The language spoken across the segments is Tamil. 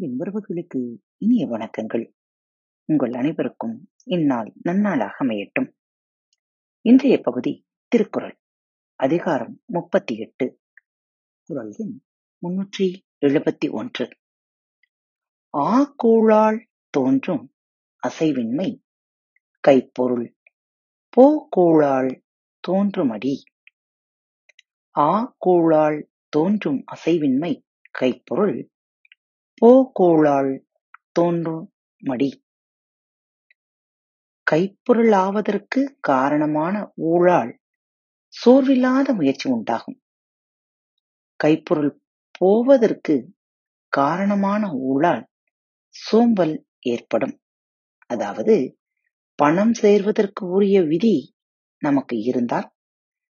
அன்பின் உறவுகளுக்கு இனிய வணக்கங்கள். உங்கள் அனைவருக்கும் இந்நாள் நன்னாளாக அமையட்டும். இன்றைய பகுதி திருக்குறள் அதிகாரம் முப்பத்தி எட்டு குரல் எண் முன்னூற்றி எழுபத்தி ஒன்று. ஆக்கூழால் தோன்றும் அசைவின்மை கைப்பொருள் போக்கூழால் தோன்றுமடி. ஆக்கூழால் தோன்றும் அசைவின்மை கைப்பொருள் போகோளால் தோன்றும் மடி கைப்பொருள் ஆவதற்கு காரணமான ஊழால் சோர்வில்லாத முயற்சி உண்டாகும். கைப்பொருள் போவதற்கு காரணமான ஊழால் சோம்பல் ஏற்படும். அதாவது பணம் சேர்வதற்கு உரிய விதி நமக்கு இருந்தால்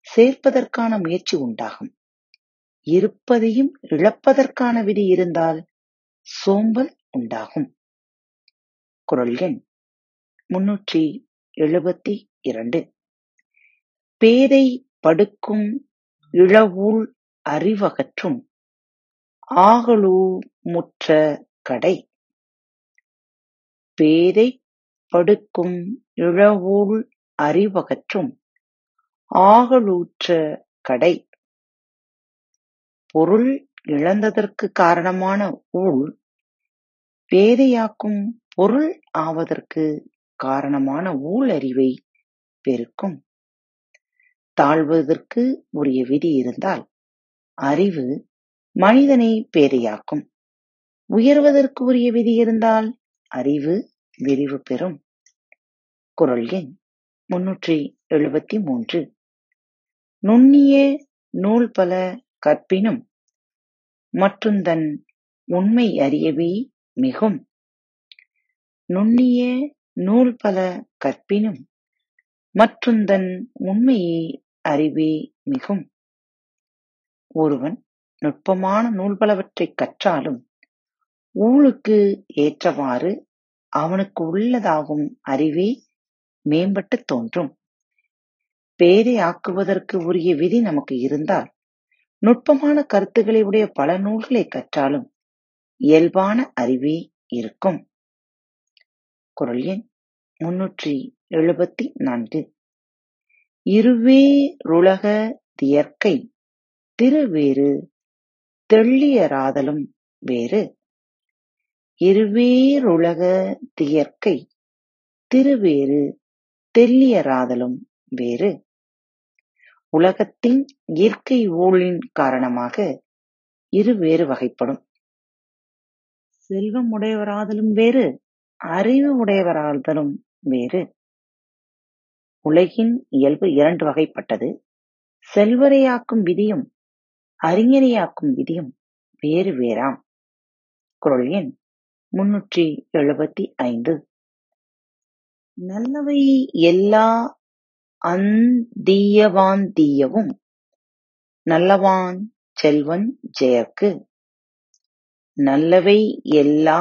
சேர்ப்பதற்கான முயற்சி உண்டாகும். இருப்பதையும் இழப்பதற்கான விதி இருந்தால் சோம்பல் உண்டாகும். குரல் எண் முன்னூற்றி எழுபத்தி இரண்டு. பேதை படுக்கும் இழவூல் அறிவகற்றும் ஆகலூ முற்ற கடை. பேதை படுக்கும் இழவூல் அறிவகற்றும் ஆகலூற்ற கடை. பொருள் இழந்ததற்கு காரணமான ஊழ் பேதையாக்கும் பொருள் ஆவதற்கு காரணமான ஊழறிவை பெருக்கும். தாழ்வதற்கு உரிய விதி இருந்தால் அறிவு மனிதனை பேதையாக்கும். உயர்வதற்கு உரிய விதி இருந்தால் அறிவு விரிவு பெறும். குரல் எண் முன்னூற்றி எழுபத்தி மூன்று. நுண்ணிய நூல் பல கற்பினும் மற்றுந்தன் உண்மை அறியவே மிகும். நுண்ணிய நூல் பல கற்பினும் மற்றுந்தன் உண்மையை அறிவே மிகும். ஒருவன் நுட்பமான நூல்பலவற்றைக் கற்றாலும் ஊழுக்கு ஏற்றவாறு அவனுக்கு உள்ளதாகும் அறிவே மேம்பட்டு தோன்றும். பேரை ஆக்குவதற்கு உரிய விதி நமக்கு இருந்தால் நுட்பமான கருத்துக்களை உடைய பல நூல்களை கற்றாலும் இயல்பான அறிவே இருக்கும். குரல் எண் முன்னூற்றி எழுபத்தி நான்கு. இருவேருலக தியற்கை திருவேறு தெள்ளியராதலும் வேறு. இருவேருலக தியற்கை திருவேறு தெள்ளியராதலும் வேறு. உலகத்தின் இயற்கை ஊழின் காரணமாக இரு வேறு வகைப்படும். செல்வம் உடையவராதலும் வேறு அறிவு உடையவராதலும் வேறு. உலகின் இயல்பு இரண்டு வகைப்பட்டது. செல்வரையாக்கும் விதியும் அறிஞரையாக்கும் விதியும் வேறு வேறாம். குரல் எண் முன்னூற்றி எழுபத்தி ஐந்து. நல்லவை எல்லா அந்தீயவாந்தீயவும் நல்லவான் செல்வன் ஜெயர்க்கு. நல்லவை எல்லா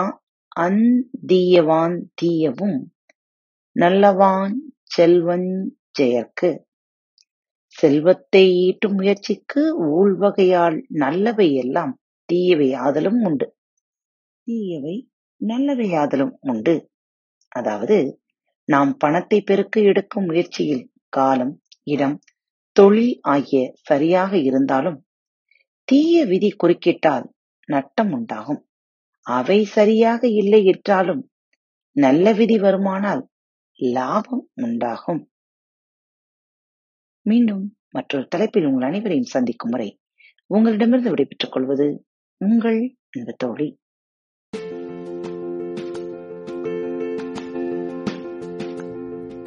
அந்தீயவான் தீயவும் நல்லவான் செல்வன் ஜெயர்க்கு. செல்வத்தை ஈட்டும் முயற்சிக்கு ஊழ்வகையால் நல்லவை எல்லாம் தீயவை ஆதலும் உண்டு. தீயவை நல்லவை ஆதலும் உண்டு. அதாவது நாம் பணத்தை பெருக்க எடுக்கும் முயற்சியில் காலம் இடம் தொழில் ஆகிய சரியாக இருந்தாலும் தீய விதி குறுக்கிட்டால் நட்டம் உண்டாகும். அவை சரியாக இல்லை என்றாலும் நல்ல விதி வருமானால் லாபம் உண்டாகும். மீண்டும் மற்றொரு தலைப்பில் உங்கள் அனைவரையும் சந்திக்கும் வரை உங்களிடமிருந்து விடைபெற்றுக் கொள்வது உங்கள் அன்பு தோழி.